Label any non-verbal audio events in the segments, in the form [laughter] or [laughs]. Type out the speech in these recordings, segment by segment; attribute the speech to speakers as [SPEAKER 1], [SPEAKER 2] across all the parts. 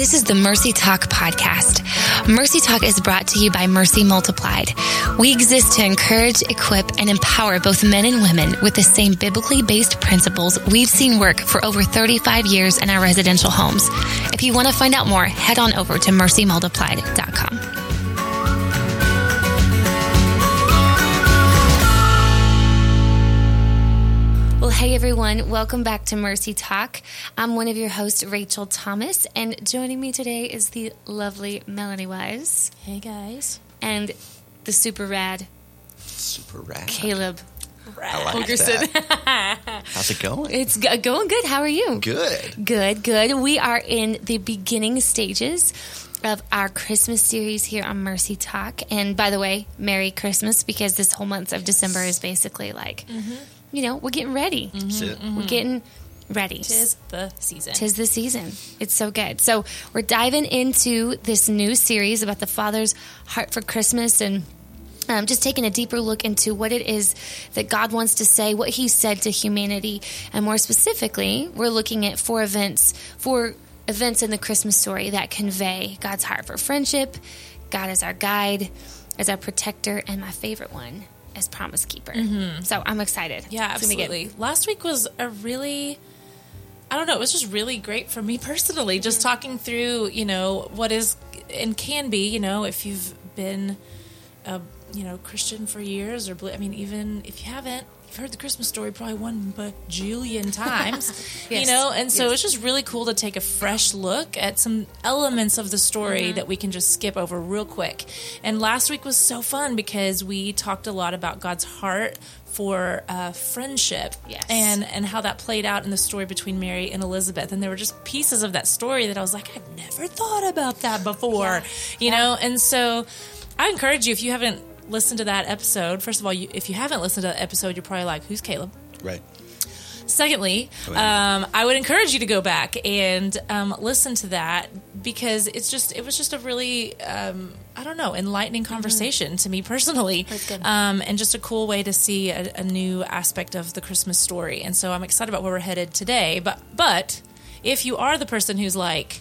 [SPEAKER 1] This is the Mercy Talk podcast. Mercy Talk is brought to you by Mercy Multiplied. We exist to encourage, equip, and empower both men and women with the same biblically based principles we've seen work for over 35 years in our residential homes. If you want to find out more, head on over to mercymultiplied.com. Well, hey everyone, welcome back to Mercy Talk. I'm one of your hosts, Rachel Thomas, and joining me today is the lovely Melanie Wise
[SPEAKER 2] Hey guys.
[SPEAKER 1] and the super rad
[SPEAKER 3] Super rad.
[SPEAKER 1] Caleb
[SPEAKER 3] I like
[SPEAKER 1] Holgerson.
[SPEAKER 3] that. [laughs] How's it going?
[SPEAKER 1] It's go- going good. How are you?
[SPEAKER 3] Good.
[SPEAKER 1] Good, good. We are in the beginning stages of our Christmas series here on Mercy Talk. And by the way, Merry Christmas because this whole month of December is basically like, mm-hmm. You know, we're getting ready.
[SPEAKER 3] That's it.
[SPEAKER 1] We're getting ready.
[SPEAKER 2] Tis the season.
[SPEAKER 1] Tis the season. It's so good. So we're diving into this new series about the Father's heart for Christmas and um, just taking a deeper look into what it is that God wants to say, what He said to humanity, and more specifically, we're looking at four events, four events in the Christmas story that convey God's heart for friendship, God as our guide, as our protector, and my favorite one as promise keeper. Mm-hmm. So I'm excited.
[SPEAKER 2] yeah,
[SPEAKER 1] It's gonna be good.
[SPEAKER 2] absolutely. Last week was a really I don't know, it was just really great for me [laughs] personally, just mm-hmm. talking through, you know, what is and can be, you know, if you've been a, you know, Christian for years or I mean even if you haven't You've heard the Christmas story probably one bajillion [laughs] times,
[SPEAKER 1] Yes.
[SPEAKER 2] you know, and so
[SPEAKER 1] Yes.
[SPEAKER 2] it's just really cool to take a fresh look at some elements of the story
[SPEAKER 1] Mm-hmm.
[SPEAKER 2] that we can just skip over real quick. And last week was so fun because we talked a lot about God's heart for uh, friendship
[SPEAKER 1] Yes.
[SPEAKER 2] and and how that played out in the story between Mary and Elizabeth. And there were just pieces of that story that I was like, I've never thought about that before, you know. And so I encourage you if you haven't listened to that episode. First of all, you, if you haven't listened to that episode, you're probably like, "Who's Caleb?"
[SPEAKER 3] Right.
[SPEAKER 2] Secondly, um, I would encourage you to go back and um, listen to that because it's just it was just a really um, I don't know enlightening conversation to me personally, um, and just a cool way to see a, a new aspect of the Christmas story. And so I'm excited about where we're headed today. But but if you are the person who's like,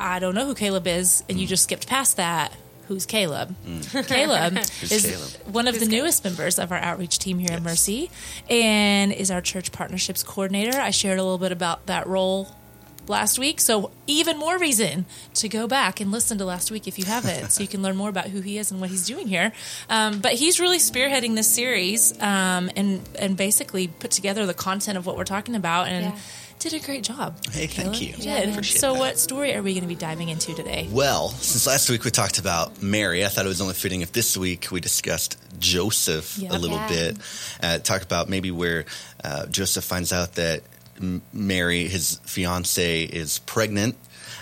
[SPEAKER 2] I don't know who Caleb is, and you just skipped past that. Who's Caleb? [laughs] Caleb is
[SPEAKER 3] Caleb?
[SPEAKER 2] one of the newest members of our outreach team here at Mercy and is our church partnerships coordinator. I shared a little bit about that role last week, so even more reason to go back and listen to last week if you haven't, so you can learn more about who he is and what he's doing here. Um, but he's really spearheading this series um, and and basically put together the content of what we're talking about and.
[SPEAKER 1] Yeah.
[SPEAKER 2] Did a great job.
[SPEAKER 3] Hey, thank you.
[SPEAKER 2] You
[SPEAKER 3] Yeah,
[SPEAKER 2] did. so,
[SPEAKER 3] that.
[SPEAKER 2] what story are we going to be diving into today?
[SPEAKER 3] Well, since last week we talked about Mary, I thought it was only fitting if this week we discussed Joseph
[SPEAKER 2] Yeah.
[SPEAKER 3] a little
[SPEAKER 1] Yeah.
[SPEAKER 3] bit. Uh, talk about maybe where uh, Joseph finds out that M- Mary, his fiance, is pregnant.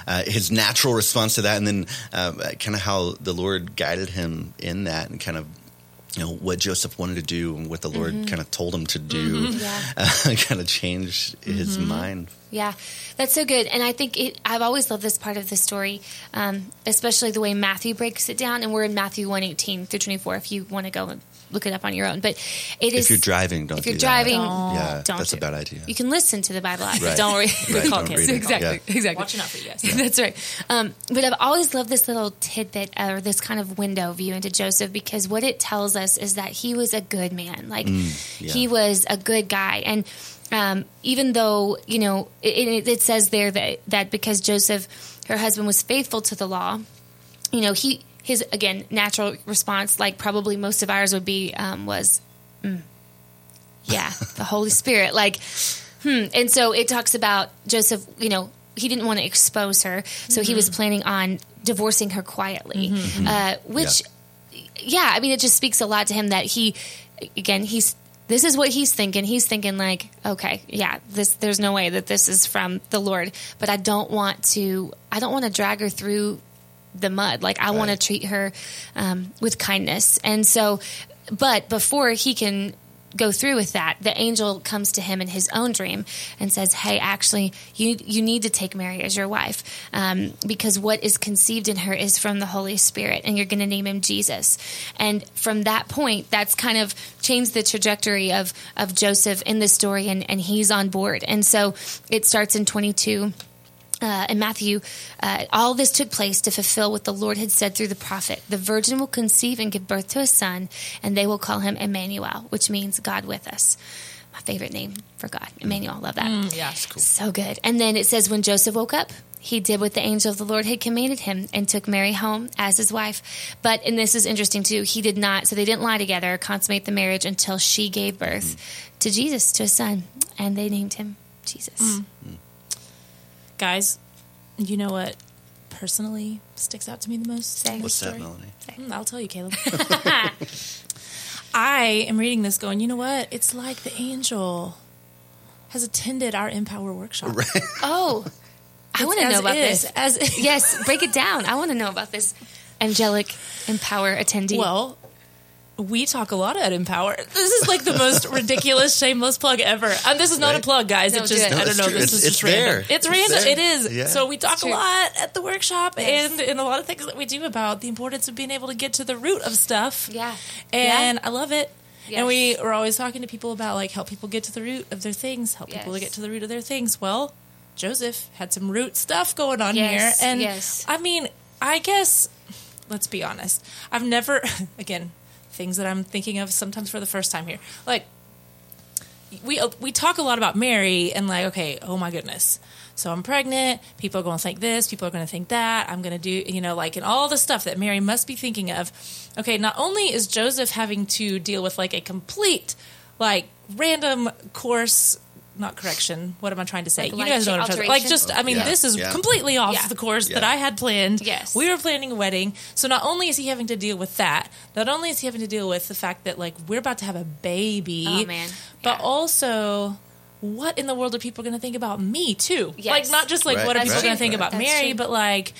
[SPEAKER 3] Uh, his natural response to that, and then uh, kind of how the Lord guided him in that, and kind of you know what Joseph wanted to do, and what the Lord kind of told him to do, [laughs]
[SPEAKER 1] Yeah.
[SPEAKER 3] uh, kind of changed his mind.
[SPEAKER 1] Yeah, that's so good. And I think it, I've always loved this part of the story, um, especially the way Matthew breaks it down. And we're in Matthew 118 through 24 if you want to go and look it up on your own. But it is.
[SPEAKER 3] If you're driving, don't
[SPEAKER 1] If you're
[SPEAKER 3] do
[SPEAKER 1] driving,
[SPEAKER 3] that. yeah,
[SPEAKER 1] don't
[SPEAKER 3] that's
[SPEAKER 1] do
[SPEAKER 3] a bad idea.
[SPEAKER 1] You can listen to the Bible app, but
[SPEAKER 3] Right.
[SPEAKER 1] don't read.
[SPEAKER 3] Right,
[SPEAKER 2] Call
[SPEAKER 3] don't read it.
[SPEAKER 1] Exactly.
[SPEAKER 3] Yeah.
[SPEAKER 1] Exactly.
[SPEAKER 2] Watching out for you guys. [laughs]
[SPEAKER 1] That's right. Um, but I've always loved this little tidbit or this kind of window view into Joseph because what it tells us is that he was a good man. Like
[SPEAKER 3] Mm, yeah.
[SPEAKER 1] he was a good guy, and um, even though you know it, it, it says there that that because Joseph, her husband, was faithful to the law, you know he his again natural response, like probably most of ours would be, um, was, mm, yeah, the Holy [laughs] Spirit, like hmm. And so it talks about Joseph, you know, he didn't want to expose her, so he was planning on divorcing her quietly, uh, which, yeah. I mean, it just speaks a lot to him that he, again, he's. This is what he's thinking. He's thinking like, okay, yeah, this. There's no way that this is from the Lord, but I don't want to. I don't want to drag her through the mud. Like I want to treat her um, with kindness, and so. But before he can go through with that, the angel comes to him in his own dream and says, "Hey, actually, you you need to take Mary as your wife um, because what is conceived in her is from the Holy Spirit, and you're going to name him Jesus." And from that point, that's kind of changed the trajectory of of Joseph in the story, and and he's on board. And so it starts in 22 uh, in Matthew, uh, all this took place to fulfill what the Lord had said through the prophet. The virgin will conceive and give birth to a son, and they will call him Emmanuel, which means God with us. My favorite name for God, Emmanuel. Love that.
[SPEAKER 2] yeah,
[SPEAKER 1] So good. And then it says, when Joseph woke up, he did what the angel of the Lord had commanded him and took Mary home as his wife. But, and this is interesting too, he did not, so they didn't lie together, consummate the marriage until she gave birth to Jesus, to a son, and they named him Jesus.
[SPEAKER 2] Guys, you know what personally sticks out to me the most? in this
[SPEAKER 3] What's that. Melanie?
[SPEAKER 2] Mm, I'll tell you, Caleb. [laughs] I am reading this going, you know what? It's like the angel has attended our Empower workshop. [laughs]
[SPEAKER 1] Oh, I want to know about
[SPEAKER 2] if-
[SPEAKER 1] this.
[SPEAKER 2] As [laughs]
[SPEAKER 1] yes, break it down. I want to know about this angelic empower attendee.
[SPEAKER 2] well, we talk a lot at Empower. This is like the most [laughs] ridiculous, shameless plug ever. And this is not a plug, guys.
[SPEAKER 1] No,
[SPEAKER 2] it's just
[SPEAKER 1] it.
[SPEAKER 2] I don't know.
[SPEAKER 3] true.
[SPEAKER 2] This
[SPEAKER 3] It's-
[SPEAKER 2] is
[SPEAKER 3] it's
[SPEAKER 2] just random. It's
[SPEAKER 3] It's
[SPEAKER 2] random.
[SPEAKER 3] there.
[SPEAKER 2] It is.
[SPEAKER 3] Yeah.
[SPEAKER 2] So we talk a lot at the workshop
[SPEAKER 1] Yes.
[SPEAKER 2] and in a lot of things that we do about the importance of being able to get to the root of stuff.
[SPEAKER 1] Yeah.
[SPEAKER 2] And I love it.
[SPEAKER 1] Yes.
[SPEAKER 2] And we are always talking to people about like help people get to the root of their things, help people to get to the root of their things. Well, Joseph had some root stuff going on
[SPEAKER 1] Yes,
[SPEAKER 2] here. And
[SPEAKER 1] yes.
[SPEAKER 2] I mean, I guess let's be honest. I've never [laughs] again, things that I'm thinking of sometimes for the first time here. Like we uh, we talk a lot about Mary and like, okay, oh my goodness. So I'm pregnant. People are going to think this. People are going to think that. I'm going to do, you know, like, and all the stuff that Mary must be thinking of. Okay, not only is Joseph having to deal with like a complete, like, random course, not correction. What am I trying to say?
[SPEAKER 1] Like
[SPEAKER 2] you guys know what I'm trying to Like, just, I mean,
[SPEAKER 3] Yeah,
[SPEAKER 2] this is
[SPEAKER 3] yeah.
[SPEAKER 2] completely off
[SPEAKER 1] Yeah.
[SPEAKER 2] the course that I had planned.
[SPEAKER 1] Yes.
[SPEAKER 2] We were planning a wedding. So not only is he having to deal with that, not only is he having to deal with the fact that, like, we're about to have a baby.
[SPEAKER 1] Oh, man.
[SPEAKER 2] But
[SPEAKER 1] Yeah.
[SPEAKER 2] also, what in the world are people going to think about me too?
[SPEAKER 1] Yes.
[SPEAKER 2] Like not just like
[SPEAKER 3] Right,
[SPEAKER 2] what are
[SPEAKER 3] right,
[SPEAKER 2] people going to think about
[SPEAKER 1] That's
[SPEAKER 2] Mary,
[SPEAKER 1] true.
[SPEAKER 2] but like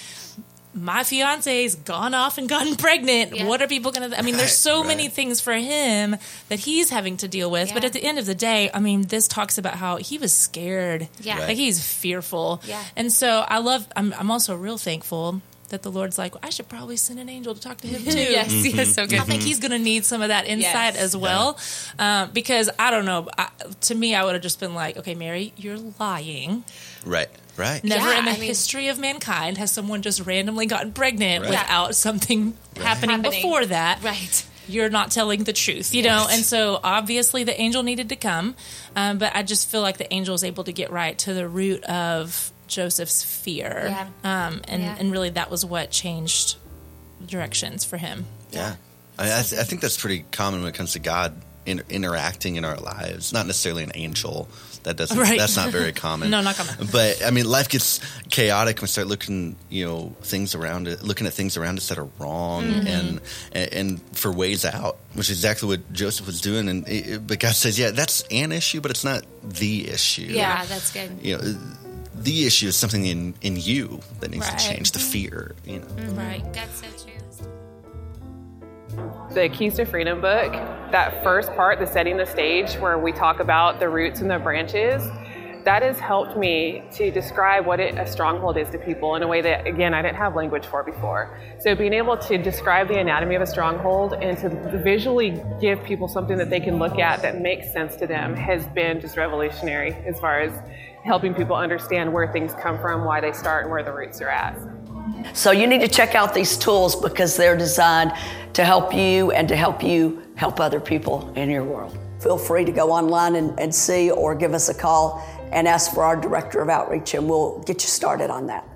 [SPEAKER 2] my fiance's gone off and gotten [laughs] pregnant.
[SPEAKER 1] Yeah.
[SPEAKER 2] What are people going to? I mean, there's so
[SPEAKER 3] right.
[SPEAKER 2] many things for him that he's having to deal with. But at the end of the day, I mean, this talks about how he was scared.
[SPEAKER 1] Yeah.
[SPEAKER 3] Right.
[SPEAKER 2] like he's fearful.
[SPEAKER 1] Yeah.
[SPEAKER 2] and so I love. I'm, I'm also real thankful. That the Lord's like, I should probably send an angel to talk to him [laughs] too.
[SPEAKER 1] yes, yes, so good.
[SPEAKER 2] I think he's going to need some of that insight
[SPEAKER 1] Yes.
[SPEAKER 2] as well, um, because I don't know. I, to me, I would have just been like, "Okay, Mary, you're lying.
[SPEAKER 3] Right. Right.
[SPEAKER 2] Never
[SPEAKER 1] Yeah,
[SPEAKER 2] in the
[SPEAKER 1] I mean-
[SPEAKER 2] history of mankind has someone just randomly gotten pregnant
[SPEAKER 3] Right.
[SPEAKER 2] without something happening,
[SPEAKER 1] Happening.
[SPEAKER 2] before that.
[SPEAKER 1] Right.
[SPEAKER 2] You're not telling the truth, you know.
[SPEAKER 3] Yes.
[SPEAKER 2] And so, obviously, the angel needed to come, um, but I just feel like the angel is able to get right to the root of Joseph's fear,
[SPEAKER 1] Yeah.
[SPEAKER 2] um, and
[SPEAKER 1] Yeah.
[SPEAKER 2] and really that was what changed directions for him.
[SPEAKER 3] Yeah. I, I, th- I think that's pretty common when it comes to God in, interacting in our lives. Not necessarily an angel. That doesn't.
[SPEAKER 2] Right.
[SPEAKER 3] That's not very [laughs] common.
[SPEAKER 2] No, not common.
[SPEAKER 3] But I mean, life gets chaotic when we start looking, you know, things around it, looking at things around us that are wrong,
[SPEAKER 2] Mm-hmm.
[SPEAKER 3] and, and and for ways out, which is exactly what Joseph was doing. And it, it- but God says, yeah, that's an issue, but it's not the issue.
[SPEAKER 1] Yeah, that's good.
[SPEAKER 3] You know, the issue is something in in you that needs
[SPEAKER 2] Right.
[SPEAKER 3] to change. The fear. You know. Mm-hmm.
[SPEAKER 2] Right. Mm-hmm.
[SPEAKER 1] That's so true.
[SPEAKER 4] The Keys to Freedom book, that first part, the setting the stage, where we talk about the roots and the branches, that has helped me to describe what it, a stronghold is to people in a way that, again, I didn't have language for before. So being able to describe the anatomy of a stronghold and to visually give people something that they can look at that makes sense to them has been just revolutionary as far as helping people understand where things come from, why they start, and where the roots are at.
[SPEAKER 5] So you need to check out these tools because they're designed to help you and to help you help other people in your world. Feel free to go online and, and see or give us a call and ask for our director of outreach and we'll get you started on that.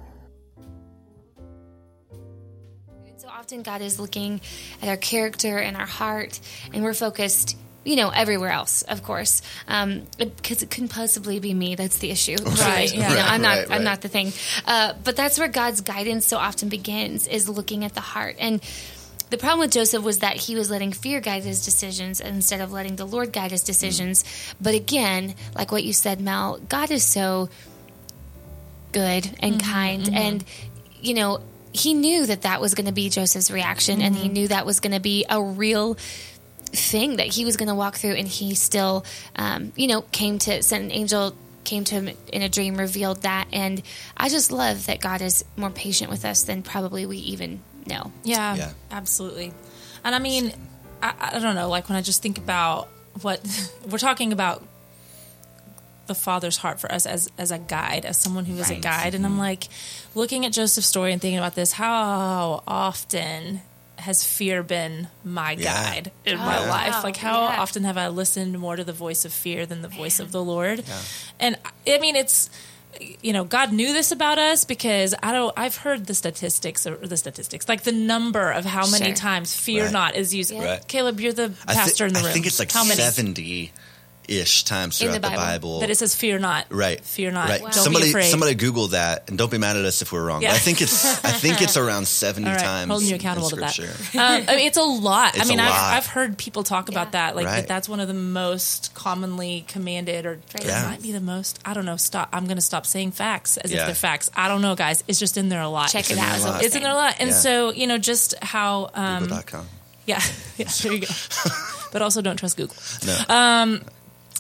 [SPEAKER 1] So often God is looking at our character and our heart, and we're focused, you know, everywhere else, of course, um, because it couldn't possibly be me. That's the issue, oh,
[SPEAKER 2] Right,
[SPEAKER 1] You
[SPEAKER 2] yeah.
[SPEAKER 1] know,
[SPEAKER 3] Right,
[SPEAKER 1] I'm not.
[SPEAKER 3] right,
[SPEAKER 1] I'm not the thing. Uh, but that's where God's guidance so often begins: is looking at the heart. And the problem with Joseph was that he was letting fear guide his decisions instead of letting the Lord guide his decisions. Mm. But again, like what you said, Mel, God is so good and mm-hmm, kind mm-hmm. and you know he knew that that was going to be joseph's reaction and he mm-hmm. knew that was going to be a real thing that he was going to walk through and he still um, you know came to sent an angel came to him in a dream revealed that and i just love that god is more patient with us than probably we even know
[SPEAKER 2] Yeah,
[SPEAKER 3] Yeah.
[SPEAKER 2] absolutely. And I mean, I, I don't know, like when I just think about what [laughs] we're talking about the father's heart for us as as a guide, as someone who is a guide. And I'm like looking at Joseph's story and thinking about this. How often has fear been my
[SPEAKER 3] Yeah.
[SPEAKER 2] guide in my
[SPEAKER 1] Oh,
[SPEAKER 2] life? Like how
[SPEAKER 1] Yeah.
[SPEAKER 2] often have I listened more to the voice of fear than the voice of the Lord? And I mean, it's you know, God knew this about us because I don't. I've heard the statistics or the statistics, like the number of how many
[SPEAKER 1] Sure.
[SPEAKER 2] times "fear
[SPEAKER 3] Right.
[SPEAKER 2] not" is used.
[SPEAKER 1] Yeah.
[SPEAKER 2] Caleb, you're the
[SPEAKER 3] I, thi-
[SPEAKER 2] pastor in the room.
[SPEAKER 3] I think it's like
[SPEAKER 2] how many?
[SPEAKER 3] Seventy ish times
[SPEAKER 1] In the
[SPEAKER 3] throughout the
[SPEAKER 1] Bible.
[SPEAKER 3] Bible.
[SPEAKER 2] That it says "fear not."
[SPEAKER 3] Right.
[SPEAKER 2] Fear not.
[SPEAKER 3] Right.
[SPEAKER 2] Don't
[SPEAKER 3] somebody
[SPEAKER 2] be afraid.
[SPEAKER 3] somebody Google that and don't be mad at us if we're wrong.
[SPEAKER 2] Yeah.
[SPEAKER 3] I think it's I think it's [laughs] around seventy
[SPEAKER 2] All right,
[SPEAKER 3] times.
[SPEAKER 2] holding you
[SPEAKER 3] in
[SPEAKER 2] accountable to that. Um, I mean, it's a lot. I
[SPEAKER 3] It's
[SPEAKER 2] mean,
[SPEAKER 3] a
[SPEAKER 2] I've,
[SPEAKER 3] lot.
[SPEAKER 2] I've heard people talk about that, like
[SPEAKER 3] Right.
[SPEAKER 2] that. That's one of the most commonly commanded, or it
[SPEAKER 3] Yeah.
[SPEAKER 2] might be the most. I don't know. Stop. I'm going to stop saying facts as if they're facts. I don't know, guys. It's just in there a lot.
[SPEAKER 1] Check
[SPEAKER 3] It's
[SPEAKER 1] it out.
[SPEAKER 3] a
[SPEAKER 1] is what
[SPEAKER 3] lot.
[SPEAKER 1] we're
[SPEAKER 2] It's in there a lot, and
[SPEAKER 3] Yeah.
[SPEAKER 2] so you know, just how. Um,
[SPEAKER 3] Google.com.
[SPEAKER 2] yeah, [laughs] yeah. There you go. [laughs] but also, don't trust Google.
[SPEAKER 3] No.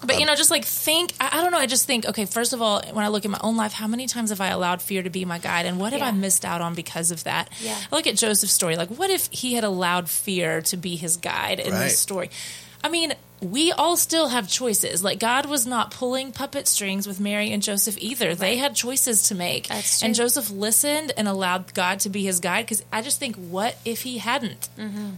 [SPEAKER 2] But you know, just like think. I, I don't know. I just think. Okay, first of all, when I look at my own life, how many times have I allowed fear to be my guide, and what have I missed out on because of that?
[SPEAKER 1] Yeah.
[SPEAKER 2] I look at Joseph's story. Like, what if he had allowed fear to be his guide in
[SPEAKER 3] Right.
[SPEAKER 2] this story? I mean, we all still have choices. Like God was not pulling puppet strings with Mary and Joseph either. They had choices to make.
[SPEAKER 1] That's
[SPEAKER 2] and. Joseph listened and allowed God to be his guide because I just think what if he hadn't?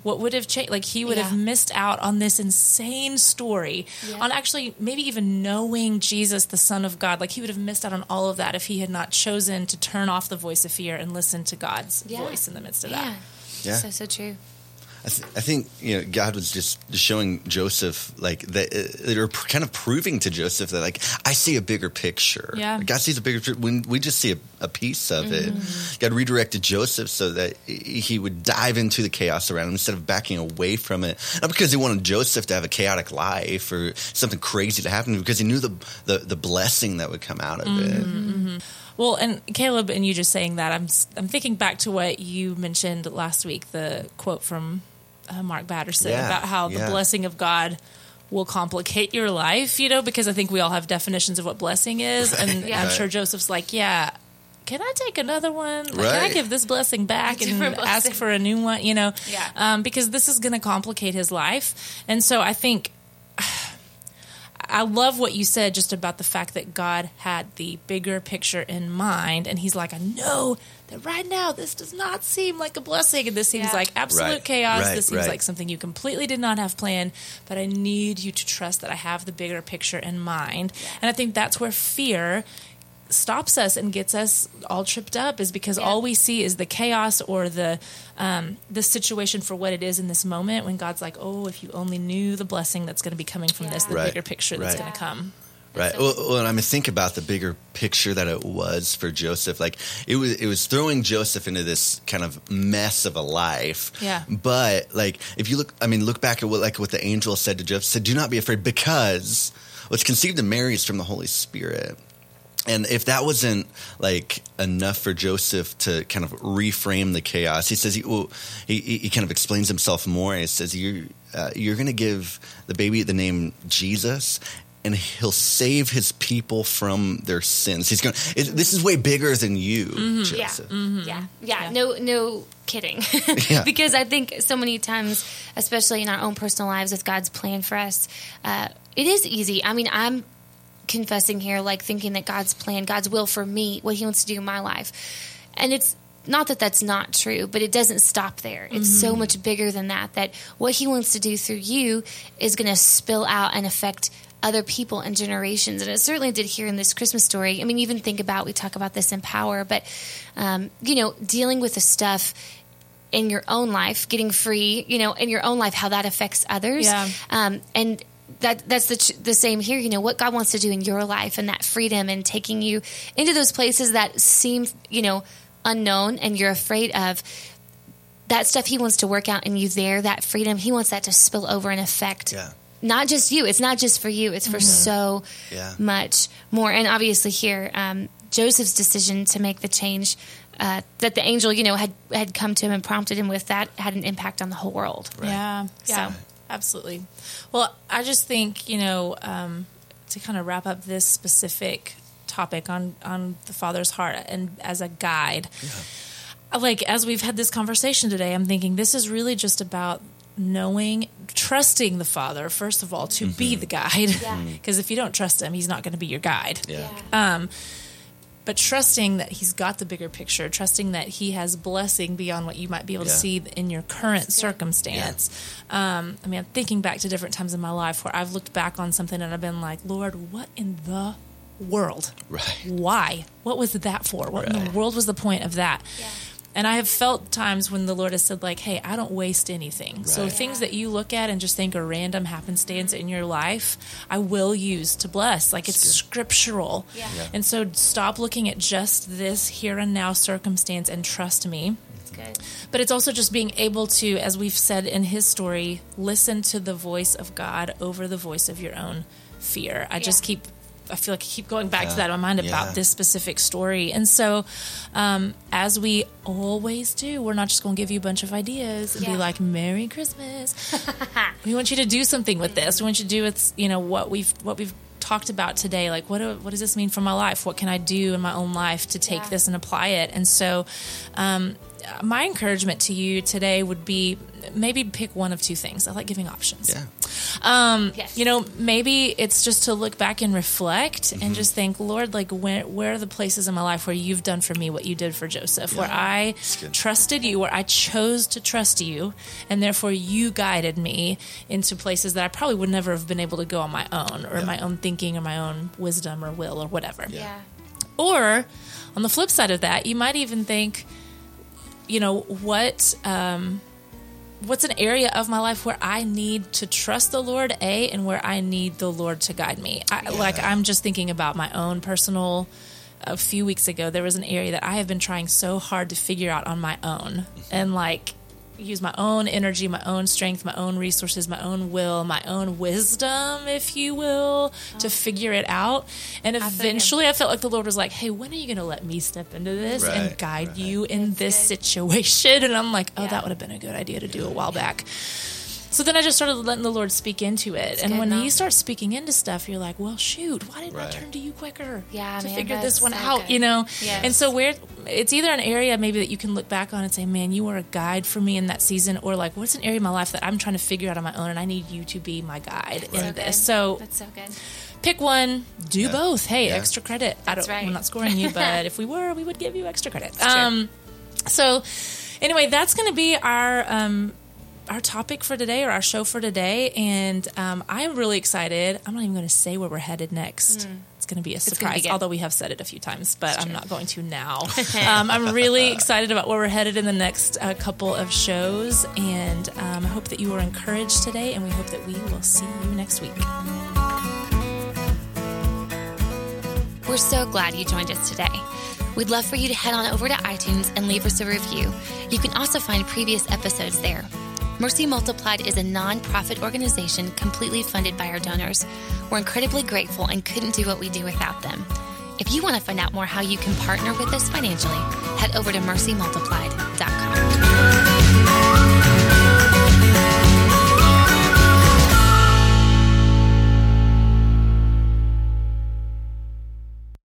[SPEAKER 2] What would have changed? Like he would have
[SPEAKER 1] Mm-hmm.
[SPEAKER 2] Missed out on this insane story,
[SPEAKER 1] Yeah.
[SPEAKER 2] on actually maybe even knowing Jesus, the Son of God. Like he would have missed out on all of that if he had not chosen to turn off the voice of fear and listen to God's
[SPEAKER 1] Yeah.
[SPEAKER 2] voice in the midst of
[SPEAKER 1] Yeah.
[SPEAKER 2] that.
[SPEAKER 3] Yeah.
[SPEAKER 1] So so true.
[SPEAKER 3] I, th- I think you know God was just showing Joseph like that. Uh, they're kind of proving to Joseph that like I see a bigger picture.
[SPEAKER 2] Yeah.
[SPEAKER 3] God sees a bigger picture. When we just see a, a piece of
[SPEAKER 2] Mm-hmm.
[SPEAKER 3] it, God redirected Joseph so that he would dive into the chaos around him instead of backing away from it. Not because he wanted Joseph to have a chaotic life or something crazy to happen, because he knew the the, the blessing that would come out of
[SPEAKER 2] Mm-hmm.
[SPEAKER 3] it.
[SPEAKER 2] Well, and Caleb, and you just saying that, I'm I'm thinking back to what you mentioned last week, the quote from uh, Mark Batterson
[SPEAKER 3] Yeah,
[SPEAKER 2] about how the
[SPEAKER 3] yeah.
[SPEAKER 2] blessing of God will complicate your life. You know, because I think we all have definitions of what blessing is, and
[SPEAKER 1] Yeah.
[SPEAKER 2] I'm sure Joseph's like, yeah. Can I take another one? Like, Can I give this blessing back and
[SPEAKER 1] Different
[SPEAKER 2] ask for a new one? You know,
[SPEAKER 1] Yeah.
[SPEAKER 2] um, because this is going to complicate his life, and so I think I love what you said just about the fact that God had the bigger picture in mind. And he's like, I know that right now this does not seem like a blessing. And this seems
[SPEAKER 1] Yeah.
[SPEAKER 2] like absolute
[SPEAKER 3] Right,
[SPEAKER 2] chaos.
[SPEAKER 3] right,
[SPEAKER 2] this seems
[SPEAKER 3] right.
[SPEAKER 2] like something you completely did not have planned. But I need you to trust that I have the bigger picture in mind. And I think that's where fear stops us and gets us all tripped up is because
[SPEAKER 1] Yeah.
[SPEAKER 2] all we see is the chaos or the um, the situation for what it is in this moment when God's like, oh, if you only knew the blessing that's going to be coming from this, the
[SPEAKER 3] Right,
[SPEAKER 2] bigger picture that's
[SPEAKER 3] right.
[SPEAKER 2] going to come.
[SPEAKER 3] Right.
[SPEAKER 1] so-
[SPEAKER 3] Well, well, and I mean, think about the bigger picture that it was for Joseph. Like it was, it was throwing Joseph into this kind of mess of a life.
[SPEAKER 2] Yeah.
[SPEAKER 3] But like, if you look, I mean, look back at what like what the angel said to Joseph. Said, "Do not be afraid, because what's conceived in Mary is from the Holy Spirit." And if that wasn't like enough for Joseph to kind of reframe the chaos, he says he well, he, he he kind of explains himself more. He says you're uh, you're going to give the baby the name Jesus, and he'll save his people from their sins. He's going. This is way bigger than you, Joseph.
[SPEAKER 1] Yeah. yeah, yeah, No, no kidding. [laughs]
[SPEAKER 3] Yeah. [laughs]
[SPEAKER 1] because I think so many times, especially in our own personal lives, with God's plan for us, uh, it is easy. I mean, I'm confessing here, like thinking that God's plan, God's will for me, what He wants to do in my life, and it's not that that's not true, but it doesn't stop there. It's so much bigger than that. That what He wants to do through you is going to spill out and affect other people and generations. And it certainly did here in this Christmas story. I mean, even think about, we talk about this in power, but, um, you know, dealing with the stuff in your own life, getting free, you know, in your own life, how that affects others.
[SPEAKER 2] Yeah.
[SPEAKER 1] Um, and that that's the the same here. You know what God wants to do in your life, and that freedom, and taking you into those places that seem, you know, unknown, and you're afraid of. That stuff He wants to work out in you there. That freedom He wants that to spill over and affect
[SPEAKER 3] Yeah.
[SPEAKER 1] not just you. It's not just for you. It's for so
[SPEAKER 3] Yeah.
[SPEAKER 1] much more. And obviously, here um, Joseph's decision to make the change uh, that the angel, you know, had had come to him and prompted him with that had an impact on the whole world.
[SPEAKER 2] Yeah, yeah,
[SPEAKER 1] So-
[SPEAKER 2] absolutely. Well, I just think you know um, to kind of wrap up this specific topic on on the father's heart and as a guide. Like as we've had this conversation today, I'm thinking this is really just about knowing, trusting the Father, first of all, to be the guide. Because [laughs] if you don't trust him, he's not going to be your guide.
[SPEAKER 3] Yeah.
[SPEAKER 2] Um, but trusting that he's got the bigger picture, trusting that he has blessing beyond what you might be able to see in your current circumstance. Um, I mean, I'm thinking back to different times in my life where I've looked back on something and I've been like, Lord, what in the world?
[SPEAKER 3] Right.
[SPEAKER 2] Why? What was that for? What in the world was the point of that? And I have felt times when the Lord has said, like, hey, I don't waste anything. So
[SPEAKER 3] Right.
[SPEAKER 2] things that you look at and just think are random happenstance in your life, I will use to bless. Like it's
[SPEAKER 3] good.
[SPEAKER 2] scriptural.
[SPEAKER 1] Yeah.
[SPEAKER 3] Yeah.
[SPEAKER 2] And so stop looking at just this here and now circumstance and trust me.
[SPEAKER 1] Good.
[SPEAKER 2] But it's also just being able to, as we've said in his story, listen to the voice of God over the voice of your own fear. I just keep, I feel like I keep going back
[SPEAKER 3] Yeah.
[SPEAKER 2] to that in my mind
[SPEAKER 3] Yeah.
[SPEAKER 2] about this specific story. And so, um, as we always do, we're not just going to give you a bunch of ideas and be like, Merry Christmas. [laughs] we want you to do something with this. We want you to do with, you know, what we've, what we've, talked about today like what do, what does this mean for my life what can i do in my own life to take
[SPEAKER 1] Yeah.
[SPEAKER 2] this and apply it and so um, my encouragement to you today would be maybe pick one of two things. I like giving options.
[SPEAKER 3] Yeah.
[SPEAKER 2] Um,
[SPEAKER 1] Yes.
[SPEAKER 2] You know, maybe it's just to look back and reflect
[SPEAKER 3] Mm-hmm.
[SPEAKER 2] and just think, Lord, like where where are the places in my life where you've done for me what you did for Joseph, where I trusted you, where I chose to trust you, and therefore you guided me into places that I probably would never have been able to go on my own or
[SPEAKER 3] Yeah.
[SPEAKER 2] my own thinking or my own wisdom or will or whatever.
[SPEAKER 1] Yeah.
[SPEAKER 2] Or on the flip side of that, you might even think, you know, what um, what's an area of my life where I need to trust the Lord, a, and where I need the Lord to guide me. I, Like I'm just thinking about my own personal. A few weeks ago, there was an area that I have been trying so hard to figure out on my own, mm-hmm. and like use my own energy, my own strength, my own resources, my own will, my own wisdom, if you will, to figure it out. And eventually, I felt like the Lord was like, "Hey, when are you going to let me step into this and guide
[SPEAKER 3] right.
[SPEAKER 2] you in this
[SPEAKER 1] good.
[SPEAKER 2] situation?" [laughs] And I'm like, "Oh,
[SPEAKER 1] Yeah.
[SPEAKER 2] that would have been a good idea to do a while back." So then I just started letting the Lord speak into it. and when
[SPEAKER 1] Mel.
[SPEAKER 2] He starts speaking into stuff, you're like, well, shoot, why didn't I turn to you quicker
[SPEAKER 1] Yeah,
[SPEAKER 2] to
[SPEAKER 1] man,
[SPEAKER 2] figure this one
[SPEAKER 1] so
[SPEAKER 2] out,
[SPEAKER 1] good.
[SPEAKER 2] you know?
[SPEAKER 1] Yes.
[SPEAKER 2] And so where it's either an area maybe that you can look back on and say, man, you were a guide for me in that season, or like, what's an area of my life that I'm trying to figure out on my own and I need you to be my guide in
[SPEAKER 1] So
[SPEAKER 2] this. So
[SPEAKER 1] that's so good.
[SPEAKER 2] pick one, do
[SPEAKER 3] Yeah.
[SPEAKER 2] both. Hey,
[SPEAKER 3] Yeah.
[SPEAKER 2] extra credit. I don't,
[SPEAKER 1] right.
[SPEAKER 2] I'm not scoring you, [laughs] but if we were, we would give you extra credit. Um, so anyway, that's going to be our um, our topic for today or our show for today, and um, I'm really excited. I'm not even going to say where we're headed next. It's going to be a
[SPEAKER 1] gonna be
[SPEAKER 2] surprise, although we have said it a few times, but I'm not going to now. [laughs] um, I'm really excited about where we're headed in the next uh, couple of shows, and um, I hope that you were encouraged today, and we hope that we will see you next week.
[SPEAKER 1] We're so glad you joined us today. We'd love for you to head on over to iTunes and leave us a review. You can also find previous episodes there. Mercy Multiplied is a nonprofit organization completely funded by our donors. We're incredibly grateful and couldn't do what we do without them. If you want to find out more how you can partner with us financially, head over to mercymultiplied.com.